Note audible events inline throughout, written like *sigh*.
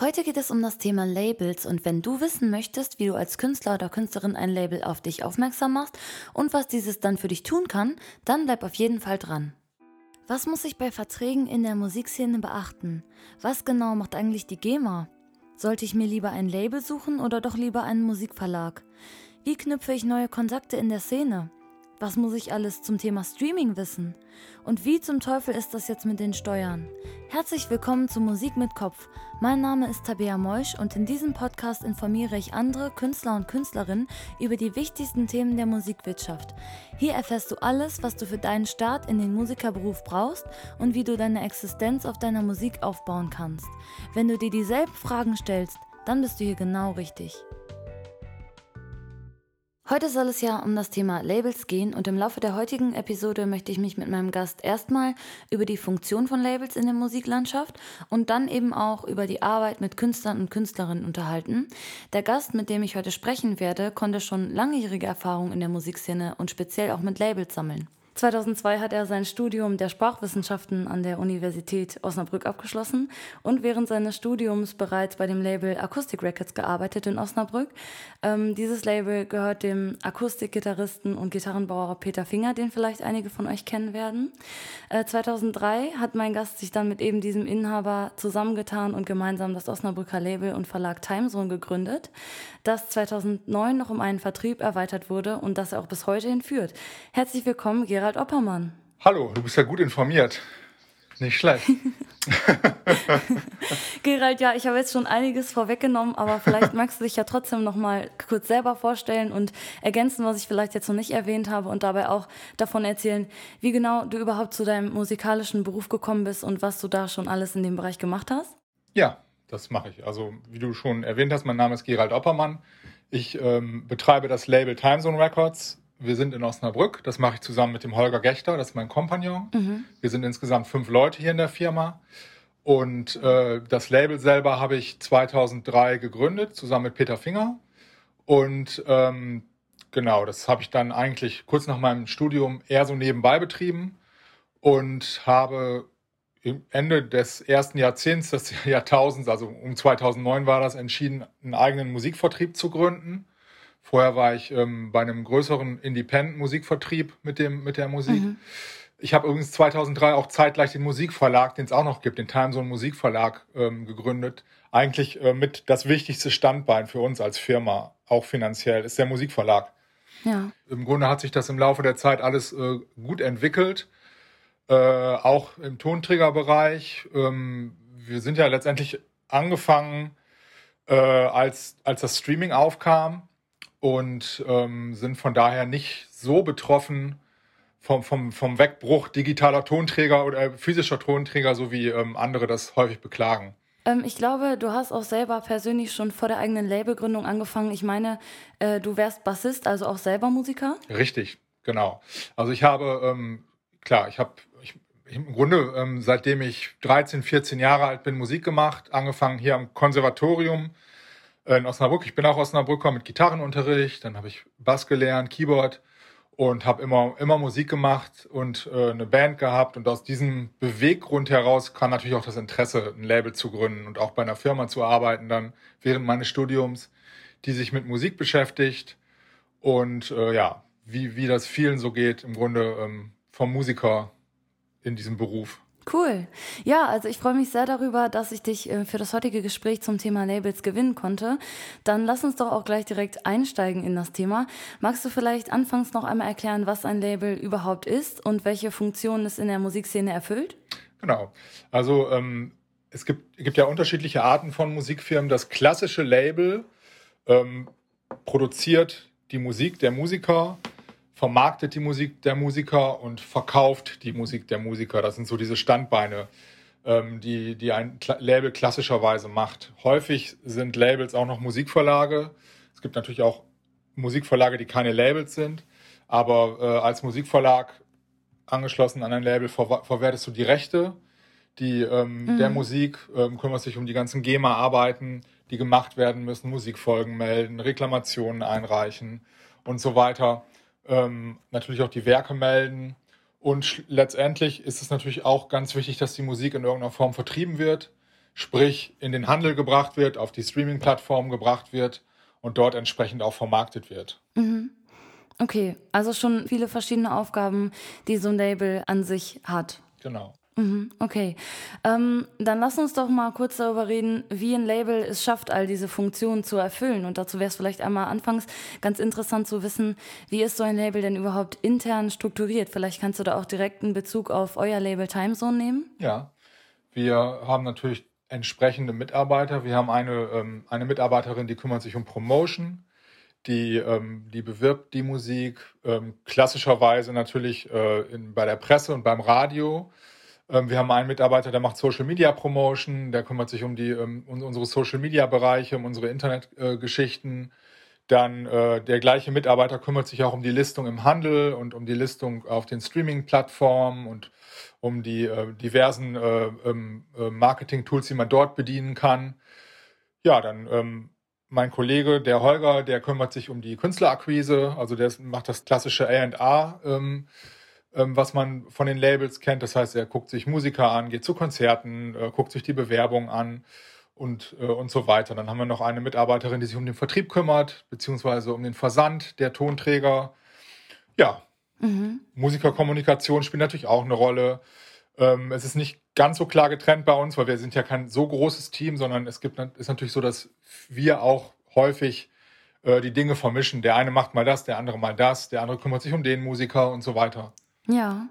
Heute geht es um das Thema Labels und wenn du wissen möchtest, wie du als Künstler oder Künstlerin ein Label auf dich aufmerksam machst und was dieses dann für dich tun kann, dann bleib auf jeden Fall dran. Was muss ich bei Verträgen in der Musikszene beachten? Was genau macht eigentlich die GEMA? Sollte ich mir lieber ein Label suchen oder doch lieber einen Musikverlag? Wie knüpfe ich neue Kontakte in der Szene? Was muss ich alles zum Thema Streaming wissen? Und wie zum Teufel ist das jetzt mit den Steuern? Herzlich willkommen zu Musik mit Kopf. Mein Name ist Tabea Meusch und in diesem Podcast informiere ich andere Künstler und Künstlerinnen über die wichtigsten Themen der Musikwirtschaft. Hier erfährst du alles, was du für deinen Start in den Musikerberuf brauchst und wie du deine Existenz auf deiner Musik aufbauen kannst. Wenn du dir dieselben Fragen stellst, dann bist du hier genau richtig. Heute soll es ja um das Thema Labels gehen und im Laufe der heutigen Episode möchte ich mich mit meinem Gast erstmal über die Funktion von Labels in der Musiklandschaft und dann eben auch über die Arbeit mit Künstlern und Künstlerinnen unterhalten. Der Gast, mit dem ich heute sprechen werde, konnte schon langjährige Erfahrung in der Musikszene und speziell auch mit Labels sammeln. 2002 hat er sein Studium der Sprachwissenschaften an der Universität Osnabrück abgeschlossen und während seines Studiums bereits bei dem Label Acoustic Records gearbeitet in Osnabrück. Ähm, dieses Label gehört dem Akustikgitarristen und Gitarrenbauer Peter Finger, den vielleicht einige von euch kennen werden. Äh, 2003 hat mein Gast sich dann mit eben diesem Inhaber zusammengetan und gemeinsam das Osnabrücker Label und Verlag Timezone gegründet, das 2009 noch um einen Vertrieb erweitert wurde und das er auch bis heute hinführt. Herzlich willkommen, Gerald Gerald Oppermann. Hallo, du bist ja gut informiert. Nicht schlecht. *laughs* Gerald, ja, ich habe jetzt schon einiges vorweggenommen, aber vielleicht *laughs* magst du dich ja trotzdem noch mal kurz selber vorstellen und ergänzen, was ich vielleicht jetzt noch nicht erwähnt habe und dabei auch davon erzählen, wie genau du überhaupt zu deinem musikalischen Beruf gekommen bist und was du da schon alles in dem Bereich gemacht hast. Ja, das mache ich. Also, wie du schon erwähnt hast, mein Name ist Gerald Oppermann. Ich ähm, betreibe das Label Timezone Records wir sind in Osnabrück. Das mache ich zusammen mit dem Holger Gechter, das ist mein Kompagnon. Mhm. Wir sind insgesamt fünf Leute hier in der Firma. Und äh, das Label selber habe ich 2003 gegründet, zusammen mit Peter Finger. Und ähm, genau, das habe ich dann eigentlich kurz nach meinem Studium eher so nebenbei betrieben und habe Ende des ersten Jahrzehnts des *laughs* Jahrtausends, also um 2009 war das, entschieden, einen eigenen Musikvertrieb zu gründen. Vorher war ich ähm, bei einem größeren Independent-Musikvertrieb mit, mit der Musik. Mhm. Ich habe übrigens 2003 auch zeitgleich den Musikverlag, den es auch noch gibt, den Timezone Musikverlag ähm, gegründet. Eigentlich äh, mit das wichtigste Standbein für uns als Firma, auch finanziell, ist der Musikverlag. Ja. Im Grunde hat sich das im Laufe der Zeit alles äh, gut entwickelt, äh, auch im Tonträgerbereich. Ähm, wir sind ja letztendlich angefangen, äh, als, als das Streaming aufkam und ähm, sind von daher nicht so betroffen vom, vom, vom Wegbruch digitaler Tonträger oder physischer Tonträger, so wie ähm, andere das häufig beklagen. Ähm, ich glaube, du hast auch selber persönlich schon vor der eigenen Labelgründung angefangen. Ich meine, äh, du wärst Bassist, also auch selber Musiker? Richtig, genau. Also ich habe, ähm, klar, ich habe im Grunde, ähm, seitdem ich 13, 14 Jahre alt bin, Musik gemacht, angefangen hier am Konservatorium in Osnabrück. Ich bin auch Osnabrücker mit Gitarrenunterricht, dann habe ich Bass gelernt, Keyboard und habe immer, immer Musik gemacht und äh, eine Band gehabt. Und aus diesem Beweggrund heraus kam natürlich auch das Interesse, ein Label zu gründen und auch bei einer Firma zu arbeiten, dann während meines Studiums, die sich mit Musik beschäftigt. Und äh, ja, wie, wie das vielen so geht, im Grunde ähm, vom Musiker in diesem Beruf. Cool. Ja, also ich freue mich sehr darüber, dass ich dich äh, für das heutige Gespräch zum Thema Labels gewinnen konnte. Dann lass uns doch auch gleich direkt einsteigen in das Thema. Magst du vielleicht anfangs noch einmal erklären, was ein Label überhaupt ist und welche Funktionen es in der Musikszene erfüllt? Genau. Also ähm, es gibt, gibt ja unterschiedliche Arten von Musikfirmen. Das klassische Label ähm, produziert die Musik der Musiker vermarktet die Musik der Musiker und verkauft die Musik der Musiker. Das sind so diese Standbeine, ähm, die, die ein Label klassischerweise macht. Häufig sind Labels auch noch Musikverlage. Es gibt natürlich auch Musikverlage, die keine Labels sind, aber äh, als Musikverlag angeschlossen an ein Label ver verwertest du die Rechte die, ähm, mhm. der Musik, ähm, kümmert sich um die ganzen GEMA-Arbeiten, die gemacht werden müssen, Musikfolgen melden, Reklamationen einreichen und so weiter ähm, natürlich auch die Werke melden. Und letztendlich ist es natürlich auch ganz wichtig, dass die Musik in irgendeiner Form vertrieben wird. sprich in den Handel gebracht wird, auf die Streaming-Plattform gebracht wird und dort entsprechend auch vermarktet wird. Mhm. Okay, also schon viele verschiedene Aufgaben, die so ein Label an sich hat. Genau. Mhm, okay, ähm, dann lass uns doch mal kurz darüber reden, wie ein Label es schafft, all diese Funktionen zu erfüllen. Und dazu wäre es vielleicht einmal anfangs ganz interessant zu wissen, wie ist so ein Label denn überhaupt intern strukturiert? Vielleicht kannst du da auch direkt einen Bezug auf euer Label Timezone nehmen? Ja, wir haben natürlich entsprechende Mitarbeiter. Wir haben eine, ähm, eine Mitarbeiterin, die kümmert sich um Promotion die, ähm, die bewirbt die Musik ähm, klassischerweise natürlich äh, in, bei der Presse und beim Radio. Ähm, wir haben einen Mitarbeiter, der macht Social Media Promotion, der kümmert sich um die ähm, um unsere Social Media Bereiche, um unsere Internetgeschichten. Äh, Dann äh, der gleiche Mitarbeiter kümmert sich auch um die Listung im Handel und um die Listung auf den Streaming-Plattformen und um die äh, diversen äh, ähm, äh, Marketing-Tools, die man dort bedienen kann. Ja, dann mein Kollege, der Holger, der kümmert sich um die Künstlerakquise, also der macht das klassische A&A, ähm, was man von den Labels kennt. Das heißt, er guckt sich Musiker an, geht zu Konzerten, äh, guckt sich die Bewerbung an und, äh, und so weiter. Dann haben wir noch eine Mitarbeiterin, die sich um den Vertrieb kümmert, beziehungsweise um den Versand der Tonträger. Ja, mhm. Musikerkommunikation spielt natürlich auch eine Rolle. Ähm, es ist nicht ganz so klar getrennt bei uns, weil wir sind ja kein so großes Team, sondern es gibt ist natürlich so, dass wir auch häufig äh, die Dinge vermischen. Der eine macht mal das, der andere mal das, der andere kümmert sich um den Musiker und so weiter. Ja.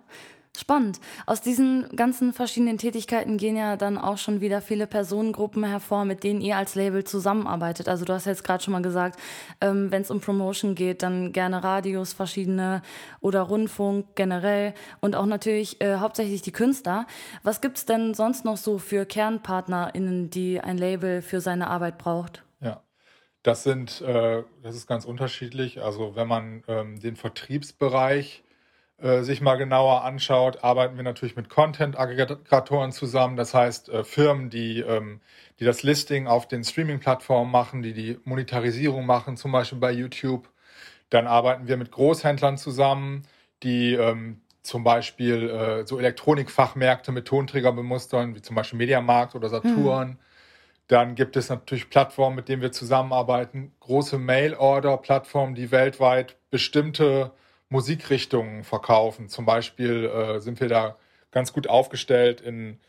Spannend. Aus diesen ganzen verschiedenen Tätigkeiten gehen ja dann auch schon wieder viele Personengruppen hervor, mit denen ihr als Label zusammenarbeitet. Also du hast jetzt gerade schon mal gesagt, ähm, wenn es um Promotion geht, dann gerne Radios verschiedene oder Rundfunk generell und auch natürlich äh, hauptsächlich die Künstler. Was gibt es denn sonst noch so für KernpartnerInnen, die ein Label für seine Arbeit braucht? Ja, das sind, äh, das ist ganz unterschiedlich. Also wenn man ähm, den Vertriebsbereich äh, sich mal genauer anschaut, arbeiten wir natürlich mit Content-Aggregatoren zusammen. Das heißt, äh, Firmen, die, ähm, die das Listing auf den Streaming-Plattformen machen, die die Monetarisierung machen, zum Beispiel bei YouTube. Dann arbeiten wir mit Großhändlern zusammen, die ähm, zum Beispiel äh, so Elektronikfachmärkte mit Tonträger bemustern, wie zum Beispiel Mediamarkt oder Saturn. Hm. Dann gibt es natürlich Plattformen, mit denen wir zusammenarbeiten, große Mail-Order-Plattformen, die weltweit bestimmte Musikrichtungen verkaufen. Zum Beispiel äh, sind wir da ganz gut aufgestellt in,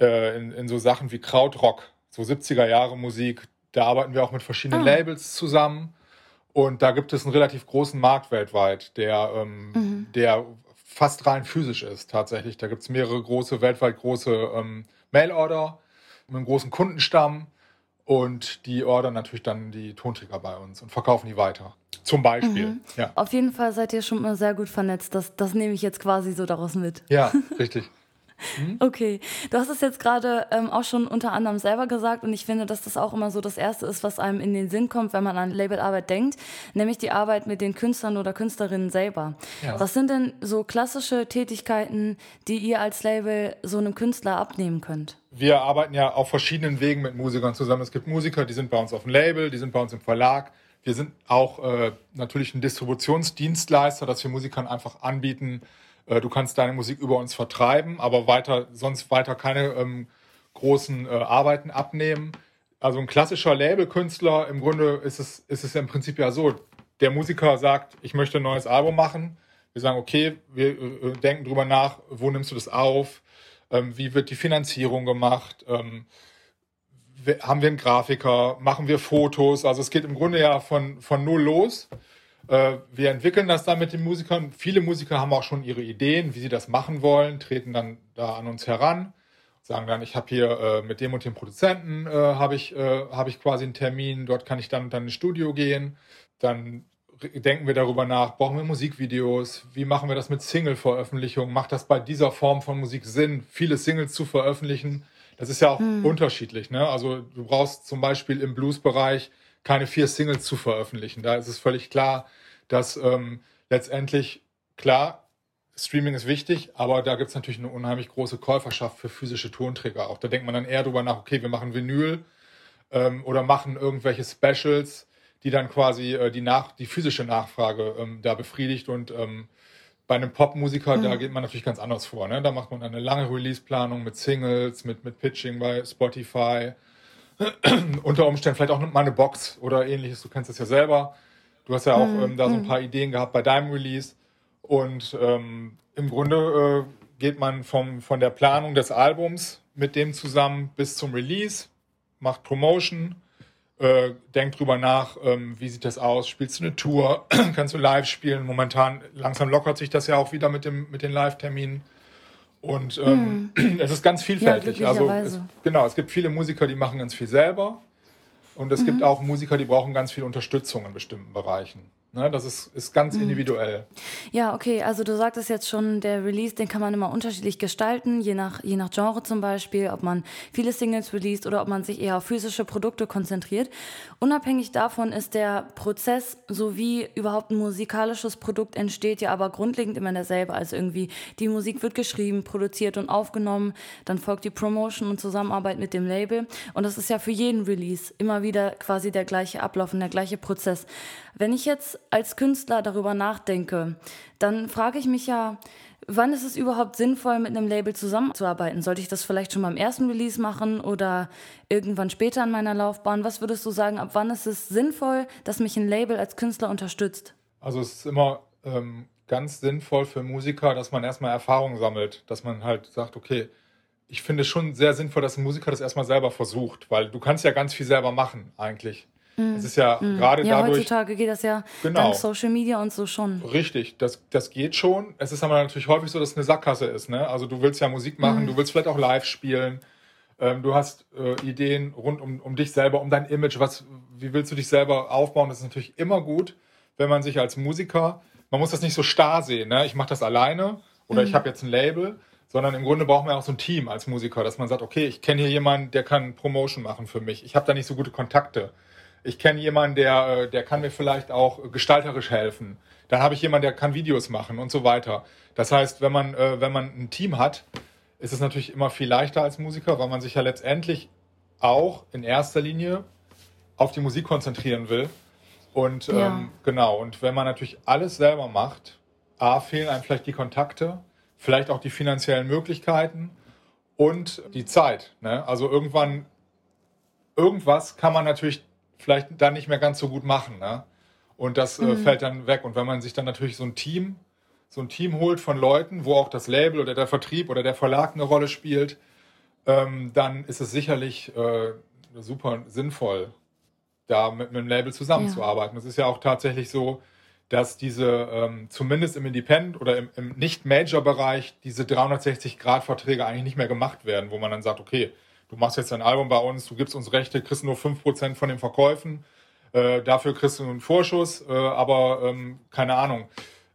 äh, in, in, so Sachen wie Krautrock, so 70er Jahre Musik. Da arbeiten wir auch mit verschiedenen ah. Labels zusammen. Und da gibt es einen relativ großen Markt weltweit, der, ähm, mhm. der fast rein physisch ist tatsächlich. Da gibt es mehrere große, weltweit große ähm, Mailorder mit einem großen Kundenstamm. Und die ordern natürlich dann die Tonträger bei uns und verkaufen die weiter. Zum Beispiel. Mhm. Ja. Auf jeden Fall seid ihr schon mal sehr gut vernetzt. Das, das nehme ich jetzt quasi so daraus mit. Ja, *laughs* richtig. Mhm. Okay, du hast es jetzt gerade ähm, auch schon unter anderem selber gesagt und ich finde, dass das auch immer so das Erste ist, was einem in den Sinn kommt, wenn man an Labelarbeit denkt, nämlich die Arbeit mit den Künstlern oder Künstlerinnen selber. Ja. Was sind denn so klassische Tätigkeiten, die ihr als Label so einem Künstler abnehmen könnt? Wir arbeiten ja auf verschiedenen Wegen mit Musikern zusammen. Es gibt Musiker, die sind bei uns auf dem Label, die sind bei uns im Verlag. Wir sind auch äh, natürlich ein Distributionsdienstleister, dass wir Musikern einfach anbieten, äh, du kannst deine Musik über uns vertreiben, aber weiter, sonst weiter keine ähm, großen äh, Arbeiten abnehmen. Also ein klassischer Labelkünstler, im Grunde ist es, ist es im Prinzip ja so, der Musiker sagt, ich möchte ein neues Album machen. Wir sagen, okay, wir äh, denken drüber nach, wo nimmst du das auf? Ähm, wie wird die Finanzierung gemacht? Ähm, haben wir einen Grafiker? Machen wir Fotos? Also es geht im Grunde ja von, von null los. Äh, wir entwickeln das dann mit den Musikern. Viele Musiker haben auch schon ihre Ideen, wie sie das machen wollen, treten dann da an uns heran, sagen dann, ich habe hier äh, mit dem und dem Produzenten äh, habe ich, äh, hab ich quasi einen Termin, dort kann ich dann, dann ins Studio gehen. Dann denken wir darüber nach, brauchen wir Musikvideos, wie machen wir das mit Single-Veröffentlichungen, macht das bei dieser Form von Musik Sinn, viele Singles zu veröffentlichen? Das ist ja auch hm. unterschiedlich. Ne? Also du brauchst zum Beispiel im Blues-Bereich keine vier Singles zu veröffentlichen. Da ist es völlig klar, dass ähm, letztendlich, klar, Streaming ist wichtig, aber da gibt es natürlich eine unheimlich große Käuferschaft für physische Tonträger auch. Da denkt man dann eher drüber nach, okay, wir machen Vinyl ähm, oder machen irgendwelche Specials, die dann quasi äh, die, nach, die physische Nachfrage ähm, da befriedigt und ähm, bei einem Popmusiker, mhm. da geht man natürlich ganz anders vor. Ne? Da macht man eine lange Release-Planung mit Singles, mit, mit Pitching bei Spotify. *clears throat* Unter Umständen vielleicht auch mal eine Box oder ähnliches. Du kennst das ja selber. Du hast ja auch mhm. ähm, da so ein mhm. paar Ideen gehabt bei deinem Release. Und ähm, im Grunde äh, geht man vom, von der Planung des Albums mit dem zusammen bis zum Release, macht Promotion, äh, denk drüber nach, ähm, wie sieht das aus? Spielst du eine Tour? *clears throat* Kannst du live spielen? Momentan langsam lockert sich das ja auch wieder mit, dem, mit den Live-Terminen. Und ähm, hm. *clears throat* es ist ganz vielfältig. Ja, also es, genau, es gibt viele Musiker, die machen ganz viel selber. Und es mhm. gibt auch Musiker, die brauchen ganz viel Unterstützung in bestimmten Bereichen. Ne, das ist, ist ganz mhm. individuell. Ja, okay. Also du sagtest jetzt schon, der Release, den kann man immer unterschiedlich gestalten, je nach, je nach Genre zum Beispiel, ob man viele Singles released oder ob man sich eher auf physische Produkte konzentriert. Unabhängig davon ist der Prozess, so wie überhaupt ein musikalisches Produkt entsteht, ja aber grundlegend immer derselbe. Also irgendwie die Musik wird geschrieben, produziert und aufgenommen, dann folgt die Promotion und Zusammenarbeit mit dem Label. Und das ist ja für jeden Release immer wieder quasi der gleiche Ablauf und der gleiche Prozess. Wenn ich jetzt als Künstler darüber nachdenke, dann frage ich mich ja, wann ist es überhaupt sinnvoll, mit einem Label zusammenzuarbeiten? Sollte ich das vielleicht schon beim ersten Release machen oder irgendwann später in meiner Laufbahn? Was würdest du sagen, ab wann ist es sinnvoll, dass mich ein Label als Künstler unterstützt? Also es ist immer ähm, ganz sinnvoll für Musiker, dass man erstmal Erfahrung sammelt, dass man halt sagt, okay, ich finde es schon sehr sinnvoll, dass ein Musiker das erstmal selber versucht, weil du kannst ja ganz viel selber machen eigentlich. Mhm. Es ist ja mhm. gerade ja, dadurch. Heutzutage geht das ja genau. dank Social Media und so schon. Richtig, das, das geht schon. Es ist aber natürlich häufig so, dass es eine Sackgasse ist. Ne? Also du willst ja Musik machen, mhm. du willst vielleicht auch live spielen. Ähm, du hast äh, Ideen rund um, um dich selber, um dein Image. Was, wie willst du dich selber aufbauen? Das ist natürlich immer gut, wenn man sich als Musiker, man muss das nicht so starr sehen. Ne? Ich mache das alleine oder ich mhm. habe jetzt ein Label sondern im Grunde braucht man auch so ein Team als Musiker, dass man sagt, okay, ich kenne hier jemanden, der kann Promotion machen für mich. Ich habe da nicht so gute Kontakte. Ich kenne jemanden, der, äh, der kann mir vielleicht auch gestalterisch helfen. Dann habe ich jemanden, der kann Videos machen und so weiter. Das heißt, wenn man, äh, wenn man ein Team hat, ist es natürlich immer viel leichter als Musiker, weil man sich ja letztendlich auch in erster Linie auf die Musik konzentrieren will. Und ja. ähm, genau, und wenn man natürlich alles selber macht, A, fehlen einem vielleicht die Kontakte, vielleicht auch die finanziellen Möglichkeiten und die Zeit. Ne? Also irgendwann, irgendwas kann man natürlich vielleicht dann nicht mehr ganz so gut machen. Ne? Und das äh, mhm. fällt dann weg. Und wenn man sich dann natürlich so ein Team, so ein Team holt von Leuten, wo auch das Label oder der Vertrieb oder der Verlag eine Rolle spielt, ähm, dann ist es sicherlich äh, super sinnvoll, da mit, mit einem Label zusammenzuarbeiten. Es ja. ist ja auch tatsächlich so, dass diese ähm, zumindest im Independent oder im, im Nicht-Major-Bereich diese 360-Grad-Verträge eigentlich nicht mehr gemacht werden, wo man dann sagt, okay, du machst jetzt ein Album bei uns, du gibst uns Rechte, kriegst nur 5% von den Verkäufen, äh, dafür kriegst du einen Vorschuss, äh, aber ähm, keine Ahnung.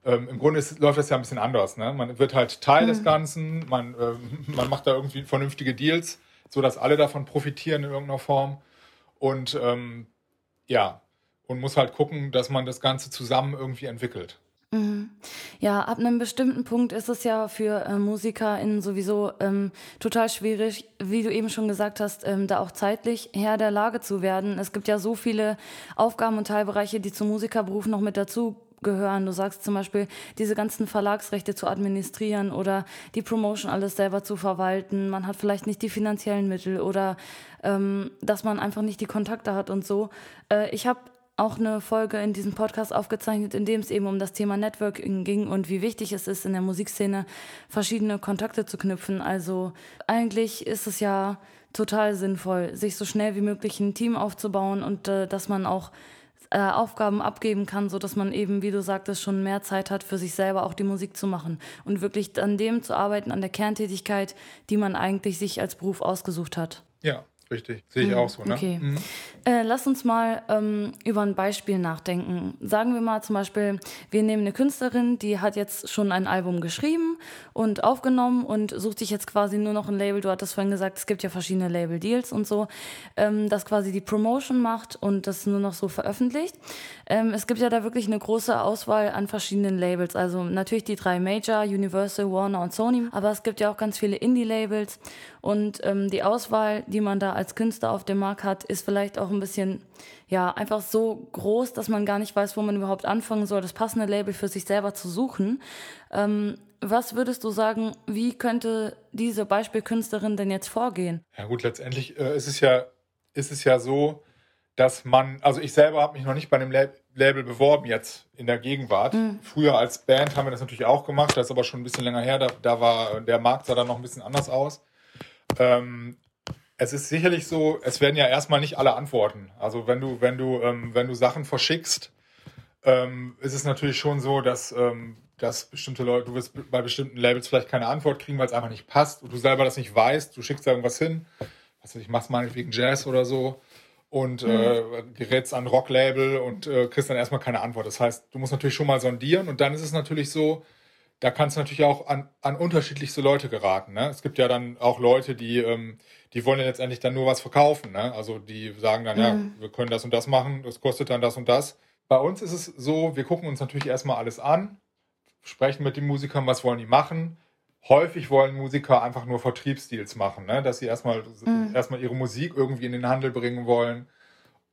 Ähm, Im Grunde ist, läuft das ja ein bisschen anders. Ne? Man wird halt Teil mhm. des Ganzen, man, äh, man macht da irgendwie vernünftige Deals, sodass alle davon profitieren in irgendeiner Form. Und ähm, ja, und muss halt gucken, dass man das Ganze zusammen irgendwie entwickelt. Mhm. Ja, ab einem bestimmten Punkt ist es ja für äh, MusikerInnen sowieso ähm, total schwierig, wie du eben schon gesagt hast, ähm, da auch zeitlich Herr der Lage zu werden. Es gibt ja so viele Aufgaben und Teilbereiche, die zum Musikerberuf noch mit dazu gehören. Du sagst zum Beispiel, diese ganzen Verlagsrechte zu administrieren oder die Promotion alles selber zu verwalten. Man hat vielleicht nicht die finanziellen Mittel oder ähm, dass man einfach nicht die Kontakte hat und so. Äh, ich habe auch eine Folge in diesem Podcast aufgezeichnet, in dem es eben um das Thema Networking ging und wie wichtig es ist, in der Musikszene verschiedene Kontakte zu knüpfen. Also eigentlich ist es ja total sinnvoll, sich so schnell wie möglich ein Team aufzubauen und äh, dass man auch äh, Aufgaben abgeben kann, so dass man eben, wie du sagtest, schon mehr Zeit hat, für sich selber auch die Musik zu machen und wirklich an dem zu arbeiten, an der Kerntätigkeit, die man eigentlich sich als Beruf ausgesucht hat. Ja, Richtig, sehe ich mhm, auch so. Ne? Okay. Mhm. Äh, lass uns mal ähm, über ein Beispiel nachdenken. Sagen wir mal zum Beispiel, wir nehmen eine Künstlerin, die hat jetzt schon ein Album geschrieben und aufgenommen und sucht sich jetzt quasi nur noch ein Label. Du hattest vorhin gesagt, es gibt ja verschiedene Label-Deals und so, ähm, das quasi die Promotion macht und das nur noch so veröffentlicht. Ähm, es gibt ja da wirklich eine große Auswahl an verschiedenen Labels. Also natürlich die drei Major, Universal, Warner und Sony, aber es gibt ja auch ganz viele Indie-Labels und ähm, die Auswahl, die man da als Künstler auf dem Markt hat, ist vielleicht auch ein bisschen, ja, einfach so groß, dass man gar nicht weiß, wo man überhaupt anfangen soll, das passende Label für sich selber zu suchen. Ähm, was würdest du sagen, wie könnte diese Beispielkünstlerin denn jetzt vorgehen? Ja gut, letztendlich äh, ist, es ja, ist es ja so, dass man, also ich selber habe mich noch nicht bei einem Lab Label beworben jetzt in der Gegenwart. Mhm. Früher als Band haben wir das natürlich auch gemacht, das ist aber schon ein bisschen länger her, da, da war der Markt sah dann noch ein bisschen anders aus. Ähm, es ist sicherlich so, es werden ja erstmal nicht alle antworten. Also wenn du, wenn du, ähm, wenn du Sachen verschickst, ähm, ist es natürlich schon so, dass, ähm, dass bestimmte Leute, du wirst bei bestimmten Labels vielleicht keine Antwort kriegen, weil es einfach nicht passt und du selber das nicht weißt, du schickst da irgendwas hin, was weiß ich, machst meinetwegen Jazz oder so und mhm. äh, gerätst an Rocklabel und äh, kriegst dann erstmal keine Antwort. Das heißt, du musst natürlich schon mal sondieren und dann ist es natürlich so, da kannst du natürlich auch an, an unterschiedlichste Leute geraten. Ne? Es gibt ja dann auch Leute, die, ähm, die wollen ja letztendlich dann nur was verkaufen. Ne? Also die sagen dann, mhm. ja, wir können das und das machen, das kostet dann das und das. Bei uns ist es so, wir gucken uns natürlich erstmal alles an, sprechen mit den Musikern, was wollen die machen. Häufig wollen Musiker einfach nur Vertriebsdeals machen, ne? dass sie erstmal, mhm. erstmal ihre Musik irgendwie in den Handel bringen wollen,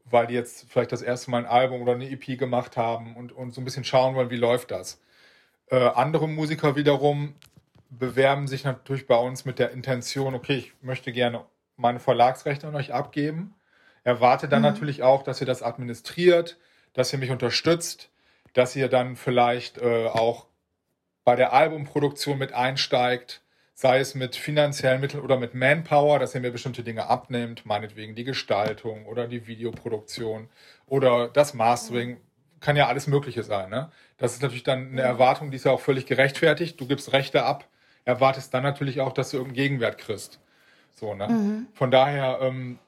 weil die jetzt vielleicht das erste Mal ein Album oder eine EP gemacht haben und, und so ein bisschen schauen wollen, wie läuft das. Äh, andere Musiker wiederum bewerben sich natürlich bei uns mit der Intention, okay, ich möchte gerne meine Verlagsrechte an euch abgeben. Erwarte dann mhm. natürlich auch, dass ihr das administriert, dass ihr mich unterstützt, dass ihr dann vielleicht äh, auch bei der Albumproduktion mit einsteigt, sei es mit finanziellen Mitteln oder mit Manpower, dass ihr mir bestimmte Dinge abnimmt, meinetwegen die Gestaltung oder die Videoproduktion oder das Mastering, kann ja alles Mögliche sein. Ne? Das ist natürlich dann eine Erwartung, die ist ja auch völlig gerechtfertigt. Du gibst Rechte ab, erwartest dann natürlich auch, dass du irgendeinen Gegenwert kriegst. So, ne? Mhm. Von daher ähm,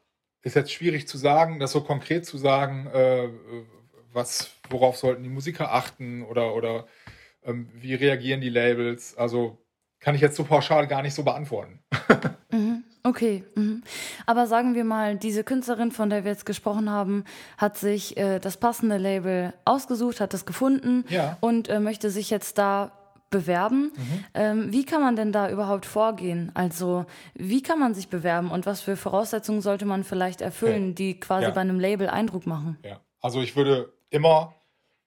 ist jetzt schwierig zu sagen, das so konkret zu sagen, äh, was, worauf sollten die Musiker achten oder, oder ähm, wie reagieren die Labels? Also kann ich jetzt so pauschal gar nicht so beantworten. *laughs* mhm. Okay, mhm. aber sagen wir mal, diese Künstlerin, von der wir jetzt gesprochen haben, hat sich äh, das passende Label ausgesucht, hat es gefunden ja. und äh, möchte sich jetzt da bewerben. Mhm. Ähm, wie kann man denn da überhaupt vorgehen? Also wie kann man sich bewerben und was für Voraussetzungen sollte man vielleicht erfüllen, okay. die quasi ja. bei einem Label Eindruck machen? Ja, also ich würde immer,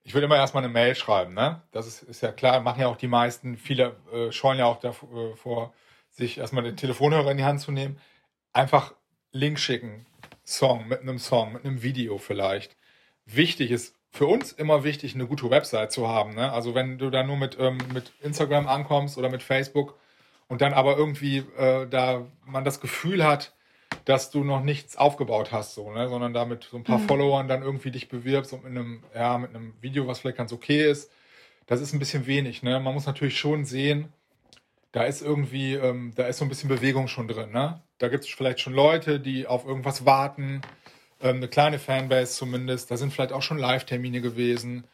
ich würde immer erstmal eine Mail schreiben, ne? Das ist, ist ja klar, machen ja auch die meisten, viele äh, scheuen ja auch davor, sich erstmal den Telefonhörer in die Hand zu nehmen. Einfach Link schicken, Song, mit einem Song, mit einem Video vielleicht. Wichtig ist für uns immer wichtig, eine gute Website zu haben. Ne? Also wenn du da nur mit, ähm, mit Instagram ankommst oder mit Facebook und dann aber irgendwie äh, da man das Gefühl hat, dass du noch nichts aufgebaut hast, so, ne? sondern da mit so ein paar mhm. Followern dann irgendwie dich bewirbst und mit einem, ja, mit einem Video, was vielleicht ganz okay ist, das ist ein bisschen wenig. Ne? Man muss natürlich schon sehen, da ist irgendwie, ähm, da ist so ein bisschen Bewegung schon drin. Ne? Da gibt es vielleicht schon Leute, die auf irgendwas warten, ähm, eine kleine Fanbase zumindest. Da sind vielleicht auch schon Live-Termine gewesen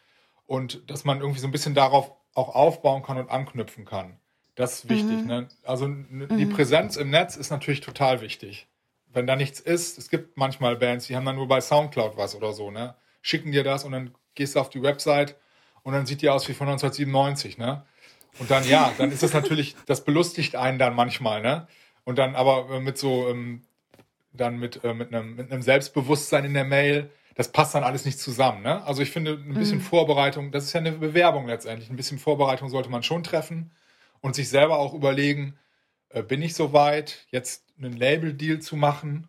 und dass man irgendwie so ein bisschen darauf auch aufbauen kann und anknüpfen kann. Das ist wichtig. Mhm. Ne? Also die mhm. Präsenz im Netz ist natürlich total wichtig wenn da nichts ist, es gibt manchmal Bands, die haben dann nur bei Soundcloud was oder so, ne? Schicken dir das und dann gehst du auf die Website und dann sieht die aus wie von 1997, ne? Und dann, ja, dann ist das natürlich, das belustigt einen dann manchmal, ne? Und dann aber äh, mit so, ähm, dann mit, äh, mit, einem, mit einem Selbstbewusstsein in der Mail, das passt dann alles nicht zusammen, ne? Also ich finde, ein bisschen mhm. Vorbereitung, das ist ja eine Bewerbung letztendlich, ein bisschen Vorbereitung sollte man schon treffen und sich selber auch überlegen, äh, bin ich soweit, jetzt einen Label-Deal zu machen?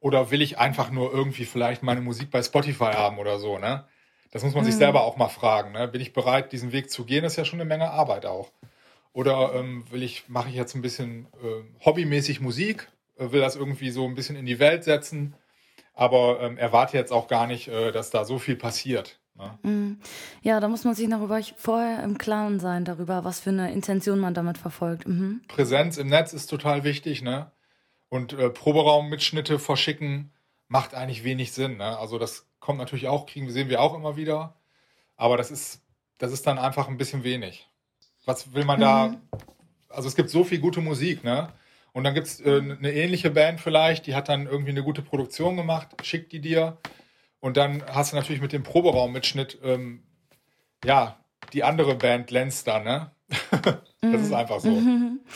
Oder will ich einfach nur irgendwie vielleicht meine Musik bei Spotify haben oder so, ne? Das muss man mhm. sich selber auch mal fragen. Ne? Bin ich bereit, diesen Weg zu gehen? Das ist ja schon eine Menge Arbeit auch. Oder ähm, will ich, mache ich jetzt ein bisschen äh, hobbymäßig Musik, äh, will das irgendwie so ein bisschen in die Welt setzen, aber ähm, erwarte jetzt auch gar nicht, äh, dass da so viel passiert. Ne? Mhm. Ja, da muss man sich darüber vorher im Klaren sein, darüber, was für eine Intention man damit verfolgt. Mhm. Präsenz im Netz ist total wichtig, ne? Und äh, Proberaummitschnitte verschicken macht eigentlich wenig Sinn. Ne? Also das kommt natürlich auch, kriegen sehen wir auch immer wieder. Aber das ist, das ist dann einfach ein bisschen wenig. Was will man mhm. da? Also es gibt so viel gute Musik, ne? Und dann gibt es äh, eine ähnliche Band vielleicht, die hat dann irgendwie eine gute Produktion gemacht, schickt die dir. Und dann hast du natürlich mit dem Proberaummitschnitt, ähm, ja, die andere Band glänzt da, ne? *laughs* das mhm. ist einfach so. Mhm. *laughs*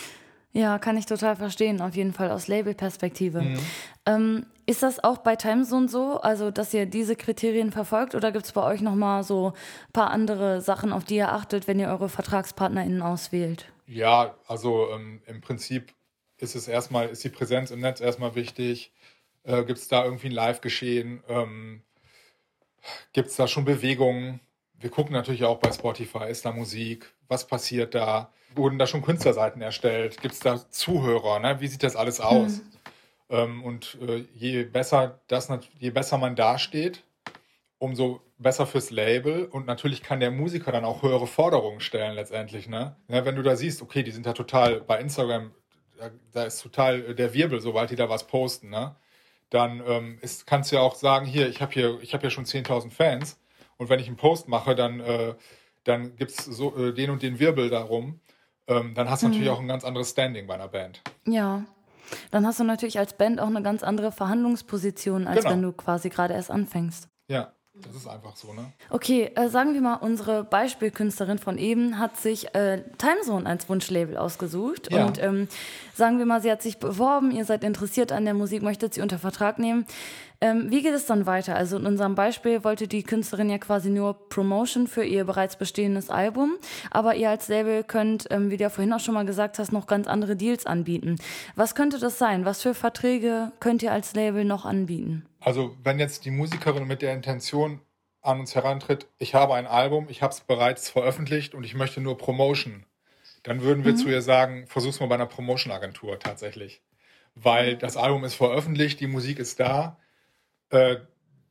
Ja, kann ich total verstehen, auf jeden Fall aus Labelperspektive. Mhm. Ähm, Ist das auch bei Timezone so, also dass ihr diese Kriterien verfolgt oder gibt es bei euch nochmal so ein paar andere Sachen, auf die ihr achtet, wenn ihr eure VertragspartnerInnen auswählt? Ja, also ähm, im Prinzip ist es erstmal, ist die Präsenz im Netz erstmal wichtig. Äh, gibt es da irgendwie ein Live-Geschehen? Ähm, gibt es da schon Bewegungen? Wir gucken natürlich auch bei Spotify, ist da Musik? Was passiert da? Wurden da schon Künstlerseiten erstellt? Gibt es da Zuhörer? Ne? Wie sieht das alles aus? Mhm. Ähm, und äh, je besser das, je besser man dasteht, umso besser fürs Label und natürlich kann der Musiker dann auch höhere Forderungen stellen letztendlich. Ne? Ja, wenn du da siehst, okay, die sind da total bei Instagram, da, da ist total der Wirbel, sobald die da was posten, ne? dann ähm, ist, kannst du ja auch sagen, hier, ich habe hier, ich hab hier schon 10.000 Fans und wenn ich einen Post mache, dann, äh, dann gibt es so, äh, den und den Wirbel darum. Ähm, dann hast du mhm. natürlich auch ein ganz anderes Standing bei einer Band. Ja. Dann hast du natürlich als Band auch eine ganz andere Verhandlungsposition, als genau. wenn du quasi gerade erst anfängst. Ja. Das ist einfach so, ne? Okay, äh, sagen wir mal, unsere Beispielkünstlerin von eben hat sich äh, Timezone als Wunschlabel ausgesucht. Ja. Und ähm, sagen wir mal, sie hat sich beworben, ihr seid interessiert an der Musik, möchtet sie unter Vertrag nehmen. Ähm, wie geht es dann weiter? Also in unserem Beispiel wollte die Künstlerin ja quasi nur Promotion für ihr bereits bestehendes Album, aber ihr als Label könnt, ähm, wie du ja vorhin auch schon mal gesagt hast, noch ganz andere Deals anbieten. Was könnte das sein? Was für Verträge könnt ihr als Label noch anbieten? Also wenn jetzt die Musikerin mit der Intention an uns herantritt, ich habe ein Album, ich habe es bereits veröffentlicht und ich möchte nur Promotion, dann würden wir mhm. zu ihr sagen, versuch's mal bei einer Promotion-Agentur tatsächlich. Weil das Album ist veröffentlicht, die Musik ist da, äh,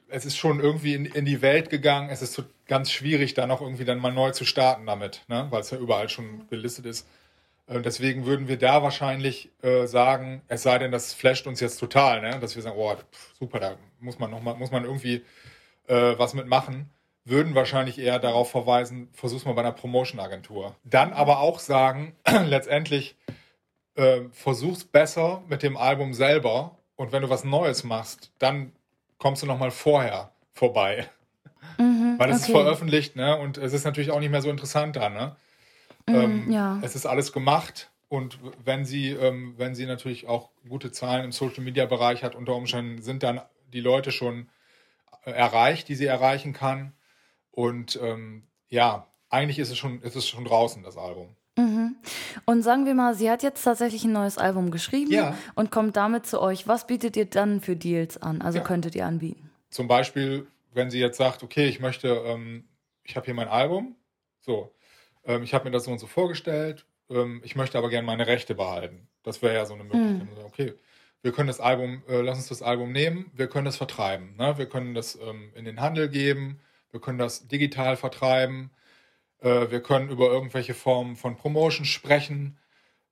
es ist schon irgendwie in, in, die Welt gegangen. Es ist so ganz schwierig, da noch irgendwie dann mal neu zu starten damit, ne? weil es ja überall schon gelistet ist. Äh, deswegen würden wir da wahrscheinlich äh, sagen, es sei denn, das flasht uns jetzt total, ne? dass wir sagen, oh, super, da muss man noch mal, muss man irgendwie äh, was mitmachen. Würden wahrscheinlich eher darauf verweisen, versuch's mal bei einer Promotion-Agentur. Dann aber auch sagen, *clears throat* letztendlich äh, versuch's besser mit dem Album selber und wenn du was Neues machst, dann kommst du nochmal vorher vorbei. Mhm, Weil es okay. ist veröffentlicht, ne? Und es ist natürlich auch nicht mehr so interessant da, ne? Mhm, ähm, ja. Es ist alles gemacht und wenn sie, ähm, wenn sie natürlich auch gute Zahlen im Social Media Bereich hat, unter Umständen sind dann die Leute schon äh, erreicht, die sie erreichen kann. Und ähm, ja, eigentlich ist es schon, ist es schon draußen, das Album. Mhm. Und sagen wir mal, sie hat jetzt tatsächlich ein neues Album geschrieben ja. und kommt damit zu euch. Was bietet ihr dann für Deals an? Also ja. könntet ihr anbieten? Zum Beispiel, wenn sie jetzt sagt, okay, ich möchte, ähm, ich habe hier mein Album, so, ähm, ich habe mir das so und so vorgestellt, ähm, ich möchte aber gerne meine Rechte behalten. Das wäre ja so eine Möglichkeit. Mhm. Okay, wir können das Album, äh, lass uns das Album nehmen, wir können das vertreiben. Ne? Wir können das ähm, in den Handel geben, wir können das digital vertreiben äh, wir können über irgendwelche Formen von Promotion sprechen.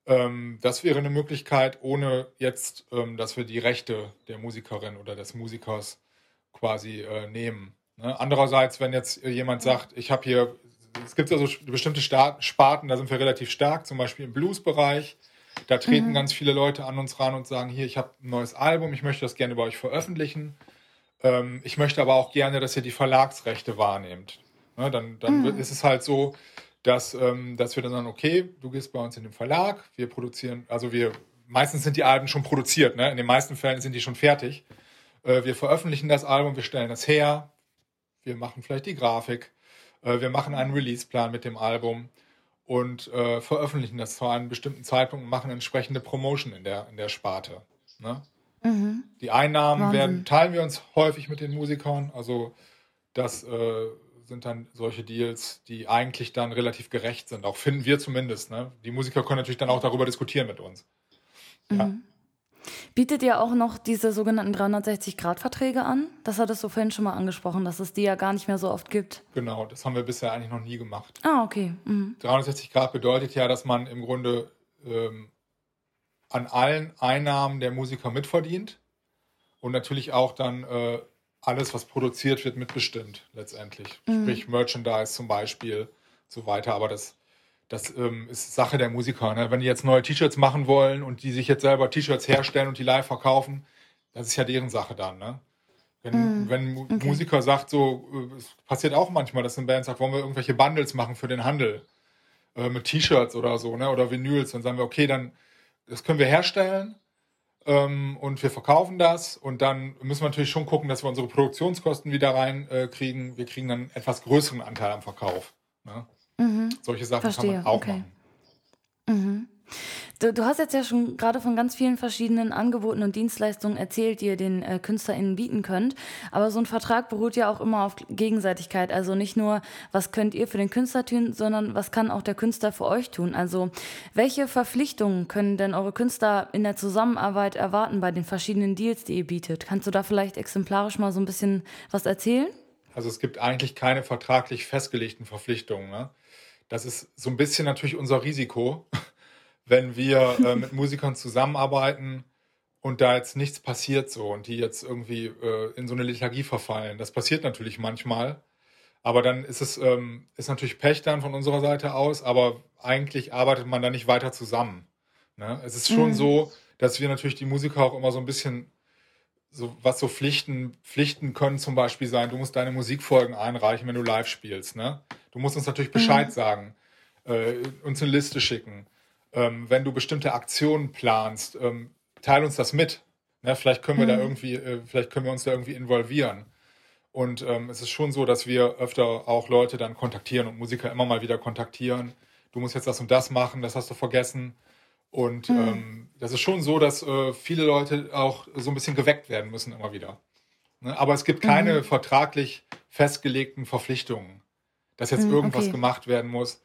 Ähm, das wäre eine Möglichkeit, ohne jetzt, ähm, dass wir die Rechte der Musikerin oder des Musikers quasi äh, nehmen. Ne? Andererseits, wenn jetzt jemand sagt, ich habe hier, es gibt also bestimmte Sparten, da sind wir relativ stark, zum Beispiel im Blues-Bereich. Da treten mhm. ganz viele Leute an uns ran und sagen, hier, ich habe ein neues Album, ich möchte das gerne bei euch veröffentlichen. Ähm, ich möchte aber auch gerne, dass ihr die Verlagsrechte wahrnehmt. Ne, dann dann mhm. ist es halt so, dass, ähm, dass wir dann sagen, okay, du gehst bei uns in den Verlag, wir produzieren, also wir, meistens sind die Alben schon produziert, ne? in den meisten Fällen sind die schon fertig. Äh, wir veröffentlichen das Album, wir stellen das her, wir machen vielleicht die Grafik, äh, wir machen einen Releaseplan mit dem Album und äh, veröffentlichen das zu einem bestimmten Zeitpunkt und machen entsprechende Promotion in der, in der Sparte. Ne? Mhm. Die Einnahmen werden, teilen wir uns häufig mit den Musikern, also das äh, sind dann solche Deals, die eigentlich dann relativ gerecht sind. Auch finden wir zumindest. Ne? Die Musiker können natürlich dann auch darüber diskutieren mit uns. Ja. Mhm. Bietet ihr auch noch diese sogenannten 360-Grad-Verträge an? Das hattest du vorhin schon mal angesprochen, dass es die ja gar nicht mehr so oft gibt. Genau, das haben wir bisher eigentlich noch nie gemacht. Ah, okay. Mhm. 360 Grad bedeutet ja, dass man im Grunde ähm, an allen Einnahmen der Musiker mitverdient und natürlich auch dann äh, alles, was produziert wird, mitbestimmt letztendlich. Mhm. Sprich Merchandise zum Beispiel, so weiter. Aber das, das ähm, ist Sache der Musiker. Ne? Wenn die jetzt neue T-Shirts machen wollen und die sich jetzt selber T-Shirts herstellen und die live verkaufen, das ist ja deren Sache dann. Ne? Wenn, mhm. wenn okay. Musiker sagt, so, äh, es passiert auch manchmal, dass eine Band sagt, wollen wir irgendwelche Bundles machen für den Handel äh, mit T-Shirts oder so, ne? oder Vinyls, dann sagen wir, okay, dann das können wir herstellen ähm, und wir verkaufen das und dann müssen wir natürlich schon gucken, dass wir unsere Produktionskosten wieder reinkriegen. Äh, wir kriegen dann etwas größeren Anteil am Verkauf. Ne? Mhm. Solche Sachen Verstehe. kann man auch okay. machen. Mhm. Du, du, hast jetzt ja schon gerade von ganz vielen verschiedenen Angeboten und Dienstleistungen erzählt, die ihr den äh, KünstlerInnen bieten könnt. Aber so ein Vertrag beruht ja auch immer auf Gegenseitigkeit. Also nicht nur, was könnt ihr für den Künstler tun, sondern was kann auch der Künstler für euch tun. Also welche Verpflichtungen können denn eure Künstler in der Zusammenarbeit erwarten bei den verschiedenen Deals, die ihr bietet? Kannst du da vielleicht exemplarisch mal so ein bisschen was erzählen? Also es gibt eigentlich keine vertraglich festgelegten Verpflichtungen. Ne? Das ist so ein bisschen natürlich unser Risiko *laughs* wenn wir äh, mit Musikern zusammenarbeiten und da jetzt nichts passiert so und die jetzt irgendwie äh, in so eine Lethargie verfallen. Das passiert natürlich manchmal. Aber dann ist es ähm, ist natürlich Pech dann von unserer Seite aus, aber eigentlich arbeitet man da nicht weiter zusammen. Ne? Es ist schon mhm. so, dass wir natürlich die Musiker auch immer so ein bisschen so was so Pflichten Pflichten können zum Beispiel sein. Du musst deine Musikfolgen einreichen, wenn du live spielst. Ne? Du musst uns natürlich Bescheid mhm. sagen, äh, uns eine Liste schicken ähm, wenn du bestimmte Aktionen planst, ähm, teil uns das mit. Ne? Vielleicht können wir mhm. da irgendwie, äh, vielleicht können wir uns da irgendwie involvieren. Und ähm, es ist schon so, dass wir öfter auch Leute dann kontaktieren und Musiker immer mal wieder kontaktieren. Du musst jetzt das und das machen, das hast du vergessen. Und mhm. ähm, das ist schon so, dass äh, viele Leute auch so ein bisschen geweckt werden müssen immer wieder. Ne? Aber es gibt keine mhm. vertraglich festgelegten Verpflichtungen, dass jetzt mhm, irgendwas okay. gemacht werden muss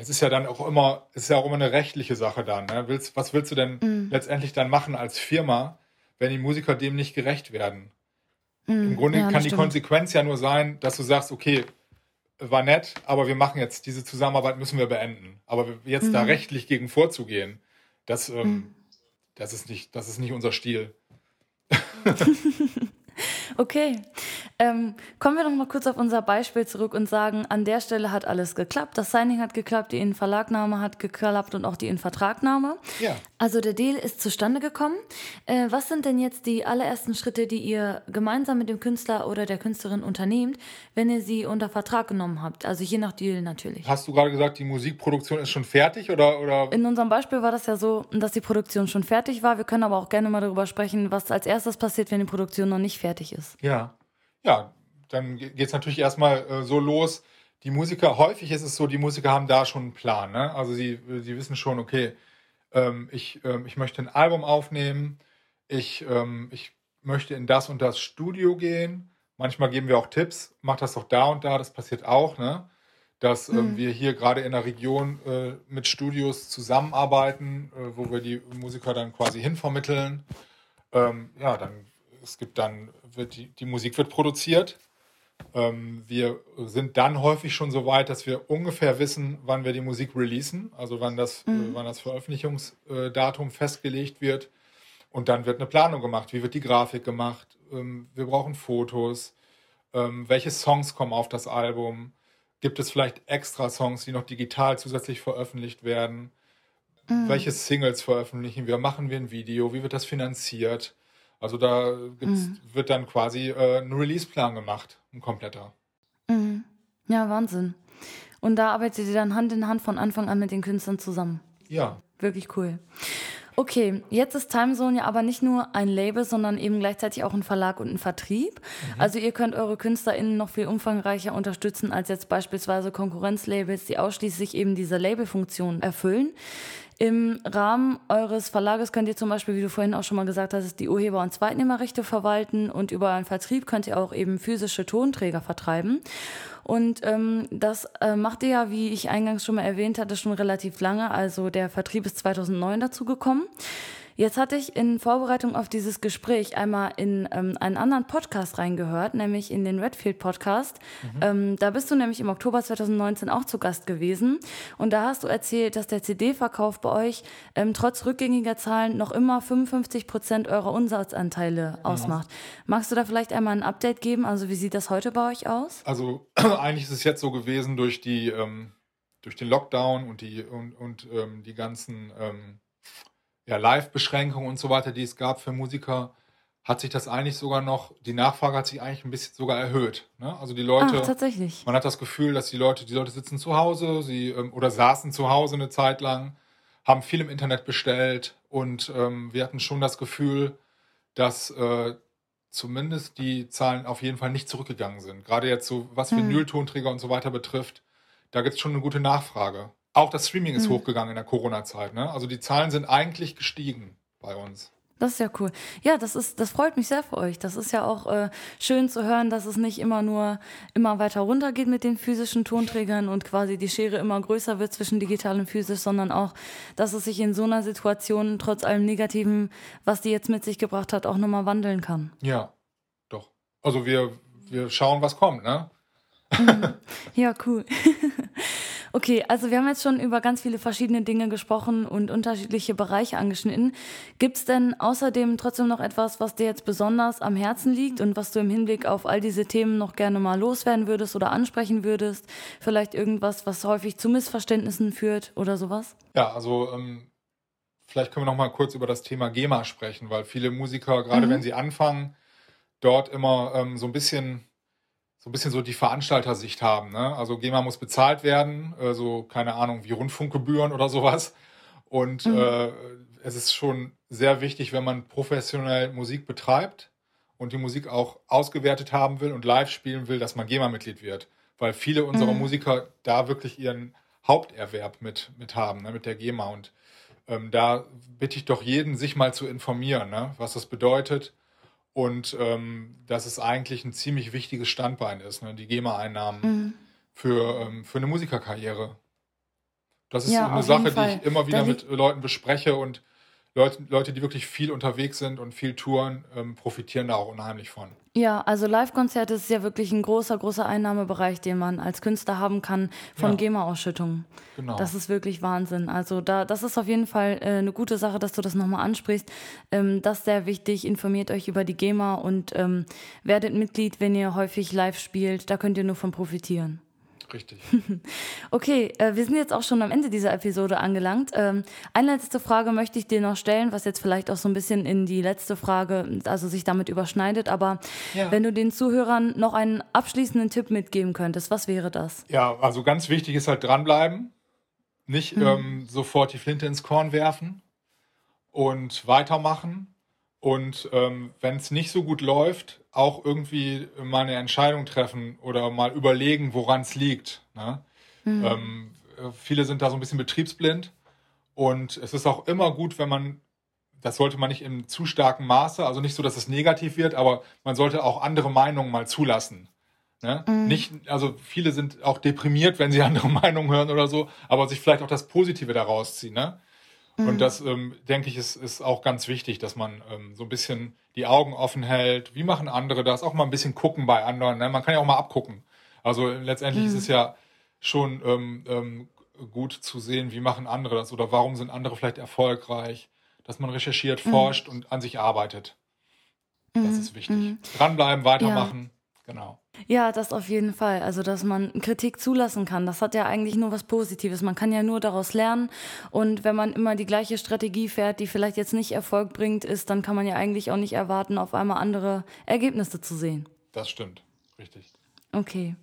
das ist ja dann auch immer, ist ja auch immer eine rechtliche Sache dann. Ne? Willst, was willst du denn mm. letztendlich dann machen als Firma, wenn die Musiker dem nicht gerecht werden? Mm, Im Grunde ja, kann die stimmt. Konsequenz ja nur sein, dass du sagst, okay, war nett, aber wir machen jetzt diese Zusammenarbeit müssen wir beenden. Aber jetzt mm. da rechtlich gegen vorzugehen, das, ähm, das ist nicht, das ist nicht unser Stil. *laughs* *laughs* Okay, ähm, kommen wir noch mal kurz auf unser Beispiel zurück und sagen, an der Stelle hat alles geklappt. Das Signing hat geklappt, die Innenverlagnahme hat geklappt und auch die Innenvertragnahme. Ja. Also der Deal ist zustande gekommen. Äh, was sind denn jetzt die allerersten Schritte, die ihr gemeinsam mit dem Künstler oder der Künstlerin unternehmt, wenn ihr sie unter Vertrag genommen habt? Also je nach Deal natürlich. Hast du gerade gesagt, die Musikproduktion ist schon fertig oder, oder? In unserem Beispiel war das ja so, dass die Produktion schon fertig war. Wir können aber auch gerne mal darüber sprechen, was als erstes passiert, wenn die Produktion noch nicht fertig ist. Ja. Ja, dann geht es natürlich erstmal äh, so los. Die Musiker, häufig ist es so, die Musiker haben da schon einen Plan. Ne? Also sie, sie wissen schon, okay, ähm, ich, ähm, ich möchte ein Album aufnehmen, ich, ähm, ich möchte in das und das Studio gehen. Manchmal geben wir auch Tipps, mach das doch da und da, das passiert auch, ne? dass ähm, mhm. wir hier gerade in der Region äh, mit Studios zusammenarbeiten, äh, wo wir die Musiker dann quasi hinvermitteln. Ähm, ja, dann es gibt dann, wird die, die Musik wird produziert. Ähm, wir sind dann häufig schon so weit, dass wir ungefähr wissen, wann wir die Musik releasen, also wann das, mhm. äh, wann das Veröffentlichungsdatum festgelegt wird. Und dann wird eine Planung gemacht. Wie wird die Grafik gemacht? Ähm, wir brauchen Fotos. Ähm, welche Songs kommen auf das Album? Gibt es vielleicht extra Songs, die noch digital zusätzlich veröffentlicht werden? Mhm. Welche Singles veröffentlichen wir? Machen wir ein Video? Wie wird das finanziert? Also da mhm. wird dann quasi äh, ein Release-Plan gemacht, ein kompletter. Mhm. Ja, Wahnsinn. Und da arbeitet ihr dann Hand in Hand von Anfang an mit den Künstlern zusammen. Ja. Wirklich cool. Okay, jetzt ist Timezone ja aber nicht nur ein Label, sondern eben gleichzeitig auch ein Verlag und ein Vertrieb. Mhm. Also ihr könnt eure KünstlerInnen noch viel umfangreicher unterstützen als jetzt beispielsweise Konkurrenzlabels, die ausschließlich eben diese Labelfunktion erfüllen. Im Rahmen eures Verlages könnt ihr zum Beispiel, wie du vorhin auch schon mal gesagt hast, die Urheber- und Zweitnehmerrechte verwalten und über einen Vertrieb könnt ihr auch eben physische Tonträger vertreiben. Und ähm, das äh, macht ihr ja, wie ich eingangs schon mal erwähnt hatte, schon relativ lange. Also der Vertrieb ist 2009 dazu gekommen. Jetzt hatte ich in Vorbereitung auf dieses Gespräch einmal in ähm, einen anderen Podcast reingehört, nämlich in den Redfield Podcast. Mhm. Ähm, da bist du nämlich im Oktober 2019 auch zu Gast gewesen. Und da hast du erzählt, dass der CD-Verkauf bei euch ähm, trotz rückgängiger Zahlen noch immer 55 Prozent eurer Umsatzanteile mhm. ausmacht. Magst du da vielleicht einmal ein Update geben? Also wie sieht das heute bei euch aus? Also *clears throat* eigentlich ist es jetzt so gewesen durch die ähm, durch den Lockdown und die und, und ähm, die ganzen ähm, ja, Live-Beschränkungen und so weiter, die es gab für Musiker, hat sich das eigentlich sogar noch, die Nachfrage hat sich eigentlich ein bisschen sogar erhöht. Ne? Also die Leute, Ach, tatsächlich. man hat das Gefühl, dass die Leute, die Leute sitzen zu Hause, sie ähm, oder saßen zu Hause eine Zeit lang, haben viel im Internet bestellt und ähm, wir hatten schon das Gefühl, dass äh, zumindest die Zahlen auf jeden Fall nicht zurückgegangen sind. Gerade jetzt so, was Vinyltonträger und so weiter betrifft, da gibt es schon eine gute Nachfrage. Auch das Streaming ist Mhm. hochgegangen in der Corona-Zeit. Ne? Also die Zahlen sind eigentlich gestiegen bei uns. Das ist ja cool. Ja, das ist, das freut mich sehr für euch. Das ist ja auch äh, schön zu hören, dass es nicht immer nur immer weiter runter geht mit den physischen Tonträgern und quasi die Schere immer größer wird zwischen digital und physisch, sondern auch, dass es sich in so einer Situation trotz allem Negativen, was die jetzt mit sich gebracht hat, auch nochmal wandeln kann. Ja, doch. Also wir, wir schauen, was kommt. Ne? *laughs* Ja, cool. *laughs* Okay, also wir haben jetzt schon über ganz viele verschiedene Dinge gesprochen und unterschiedliche Bereiche angeschnitten. Gibt es denn außerdem trotzdem noch etwas, was dir jetzt besonders am Herzen liegt und was du im Hinblick auf all diese Themen noch gerne mal loswerden würdest oder ansprechen würdest? Vielleicht irgendwas, was häufig zu Missverständnissen führt oder sowas? Ja, also ähm, vielleicht können wir noch mal kurz über das Thema GEMA sprechen, weil viele Musiker, gerade wenn sie anfangen, dort immer ähm, so ein bisschen so ein bisschen so die Veranstaltersicht haben. Ne? Also GEMA muss bezahlt werden, äh, so keine Ahnung wie Rundfunkgebühren oder sowas. Und äh, es ist schon sehr wichtig, wenn man professionell Musik betreibt und die Musik auch ausgewertet haben will und live spielen will, dass man GEMA-Mitglied wird. Weil viele unserer Musiker da wirklich ihren Haupterwerb mit, mit haben, ne, mit der GEMA. Und ähm, da bitte ich doch jeden, sich mal zu informieren, ne, was das bedeutet. Und ähm, dass es eigentlich ein ziemlich wichtiges Standbein ist, ne, die GEMA-Einnahmen für, ähm, für eine Musikerkarriere. Das ist Ja, eine Sache, die ich immer wieder Da mit Leuten bespreche und Leute, Leute, die wirklich viel unterwegs sind und viel touren, ähm, profitieren da auch unheimlich von. Ja, also Live-Konzerte ist ja wirklich ein großer, großer Einnahmebereich, den man als Künstler haben kann von Ja. GEMA-Ausschüttungen. Genau. Das ist wirklich Wahnsinn. Also da, das ist auf jeden Fall äh, eine gute Sache, dass du das nochmal ansprichst. Ähm, das ist sehr wichtig. Informiert euch über die GEMA und ähm, werdet Mitglied, wenn ihr häufig live spielt. Da könnt ihr nur von profitieren. Richtig. *laughs* Okay, äh, wir sind jetzt auch schon am Ende dieser Episode angelangt. Ähm, eine letzte Frage möchte ich dir noch stellen, was jetzt vielleicht auch so ein bisschen in die letzte Frage, also sich damit überschneidet. Aber Ja. wenn du den Zuhörern noch einen abschließenden Tipp mitgeben könntest, was wäre das? Ja, also ganz wichtig ist halt dranbleiben, nicht ähm, sofort die Flinte ins Korn werfen und weitermachen. Und ähm, wenn es nicht so gut läuft, auch irgendwie mal eine Entscheidung treffen oder mal überlegen, woran es liegt. Ne? Ähm, äh, viele sind da so ein bisschen betriebsblind. Und es ist auch immer gut, wenn man, das sollte man nicht im zu starken Maße, also nicht so, dass es negativ wird, aber man sollte auch andere Meinungen mal zulassen. Ne? Nicht, also viele sind auch deprimiert, wenn sie *laughs* andere Meinungen hören oder so, aber sich vielleicht auch das Positive daraus ziehen. Ne? Und das, ähm, denke ich, ist, ist auch ganz wichtig, dass man ähm, so ein bisschen die Augen offen hält. Wie machen andere das? Auch mal ein bisschen gucken bei anderen. Ne? Man kann ja auch mal abgucken. Also letztendlich ist es ja schon ähm, ähm, gut zu sehen, wie machen andere das oder warum sind andere vielleicht erfolgreich. Dass man recherchiert, forscht und an sich arbeitet. Das ist wichtig. Dranbleiben, weitermachen. Genau. Ja, das auf jeden Fall. Also, dass man Kritik zulassen kann. Das hat ja eigentlich nur was Positives. Man kann ja nur daraus lernen. Und wenn man immer die gleiche Strategie fährt, die vielleicht jetzt nicht Erfolg bringt, ist, dann kann man ja eigentlich auch nicht erwarten, auf einmal andere Ergebnisse zu sehen. Das stimmt. Richtig. Okay.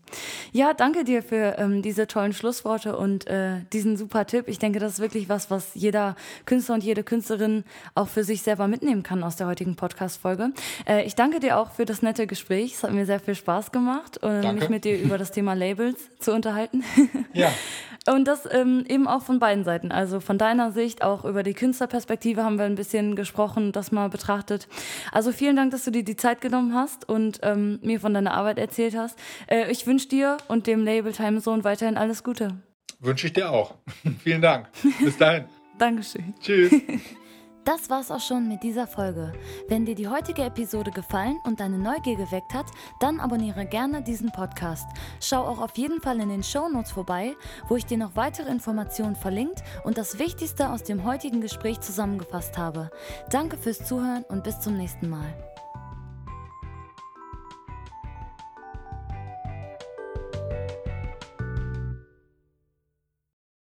Ja, danke dir für ähm, diese tollen Schlussworte und äh, diesen super Tipp. Ich denke, das ist wirklich was, was jeder Künstler und jede Künstlerin auch für sich selber mitnehmen kann aus der heutigen Podcast-Folge. Äh, ich danke dir auch für das nette Gespräch. Es hat mir sehr viel Spaß gemacht, äh, mich mit dir über das Thema Labels zu unterhalten. Ja. *laughs* Und das ähm, eben auch von beiden Seiten. Also von deiner Sicht, auch über die Künstlerperspektive haben wir ein bisschen gesprochen, das mal betrachtet. Also vielen Dank, dass du dir die Zeit genommen hast und ähm, mir von deiner Arbeit erzählt hast. Äh, ich wünsche dir und dem Label Time Zone weiterhin alles Gute. Wünsche ich dir auch. *laughs* Vielen Dank. Bis dahin. *laughs* Dankeschön. Tschüss. *laughs* Das war's auch schon mit dieser Folge. Wenn dir die heutige Episode gefallen und deine Neugier geweckt hat, dann abonniere gerne diesen Podcast. Schau auch auf jeden Fall in den Shownotes vorbei, wo ich dir noch weitere Informationen verlinkt und das Wichtigste aus dem heutigen Gespräch zusammengefasst habe. Danke fürs Zuhören und bis zum nächsten Mal.